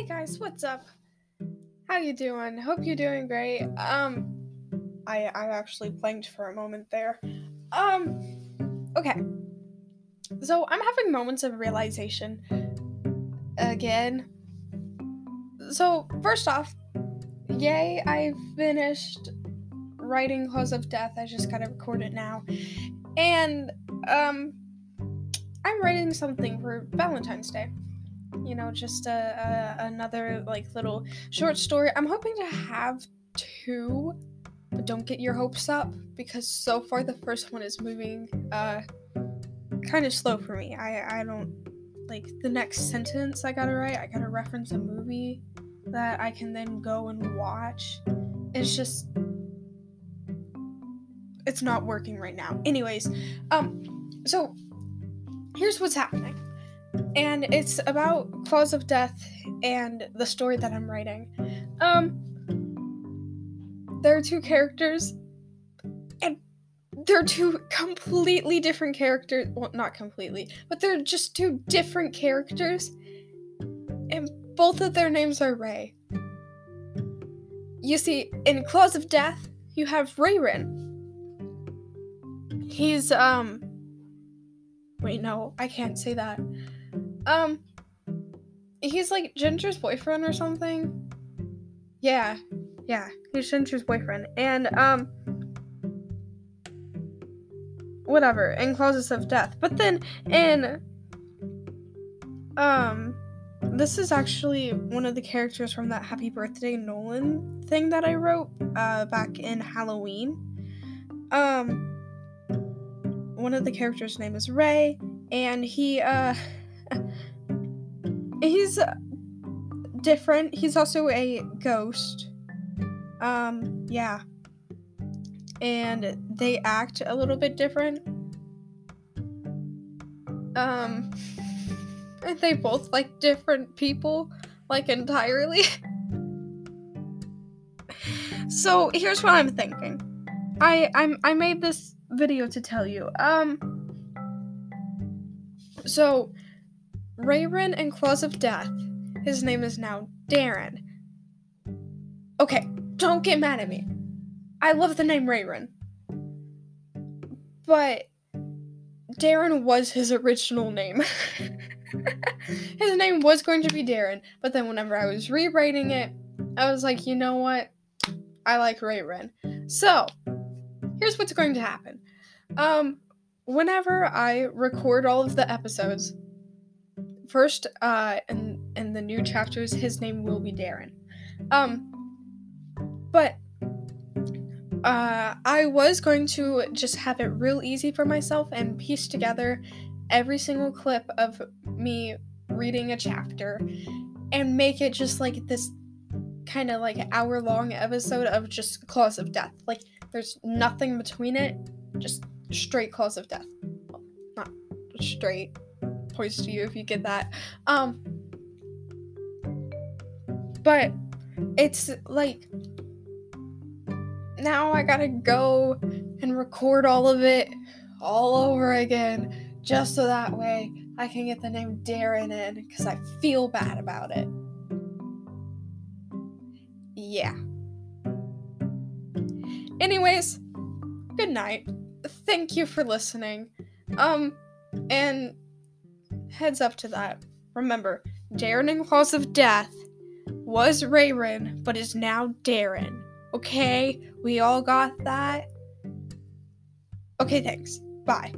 Hey guys, what's up? How you doing? Hope you're doing great. Um I I actually blanked for a moment there. Um okay. So I'm having moments of realization again. So first off, yay, I finished writing Cause of Death. I just gotta record it now. And um I'm writing something for Valentine's Day you know, just a, a, another like little short story. I'm hoping to have two, but don't get your hopes up because so far the first one is moving uh kind of slow for me. I I don't like the next sentence I gotta write. I gotta reference a movie that I can then go and watch. It's just it's not working right now. Anyways, um so here's what's happening and it's about Claws of Death and the story that I'm writing. Um, there are two characters, and they're two completely different characters. Well, not completely, but they're just two different characters, and both of their names are Ray. You see, in Claws of Death, you have Rayrin. He's, um. Wait, no, I can't say that. Um, he's like Ginger's boyfriend or something. Yeah, yeah, he's Ginger's boyfriend, and um, whatever, in Clauses of Death. But then in um, this is actually one of the characters from that Happy Birthday Nolan thing that I wrote uh back in Halloween. Um, one of the characters' name is Ray, and he uh he's different. He's also a ghost. Um, yeah. And they act a little bit different. Um, And they both like different people, like entirely. so here's what I'm thinking. I I'm I made this video to tell you. Um, so Rayrin and Claws of Death. His name is now Darren. Okay, don't get mad at me. I love the name Rayrin. But Darren was his original name. his name was going to be Darren, but then whenever I was rewriting it, I was like, you know what? I like Rayrin. So, here's what's going to happen. Um, whenever I record all of the episodes, first uh in in the new chapters his name will be Darren. Um but uh I was going to just have it real easy for myself and piece together every single clip of me reading a chapter and make it just like this kind of like hour long episode of just cause of death. Like there's nothing between it, just straight cause of death. Well, not straight, points to you if you get that. Um, but it's like now I gotta go and record all of it all over again just so that way I can get the name Darren in because I feel bad about it. Yeah. Anyways, good night. Thank you for listening. Um, and heads up to that. Remember, Darren in Claws of Death was Rayrin, but is now Darren. Okay? We all got that? Okay, thanks. Bye.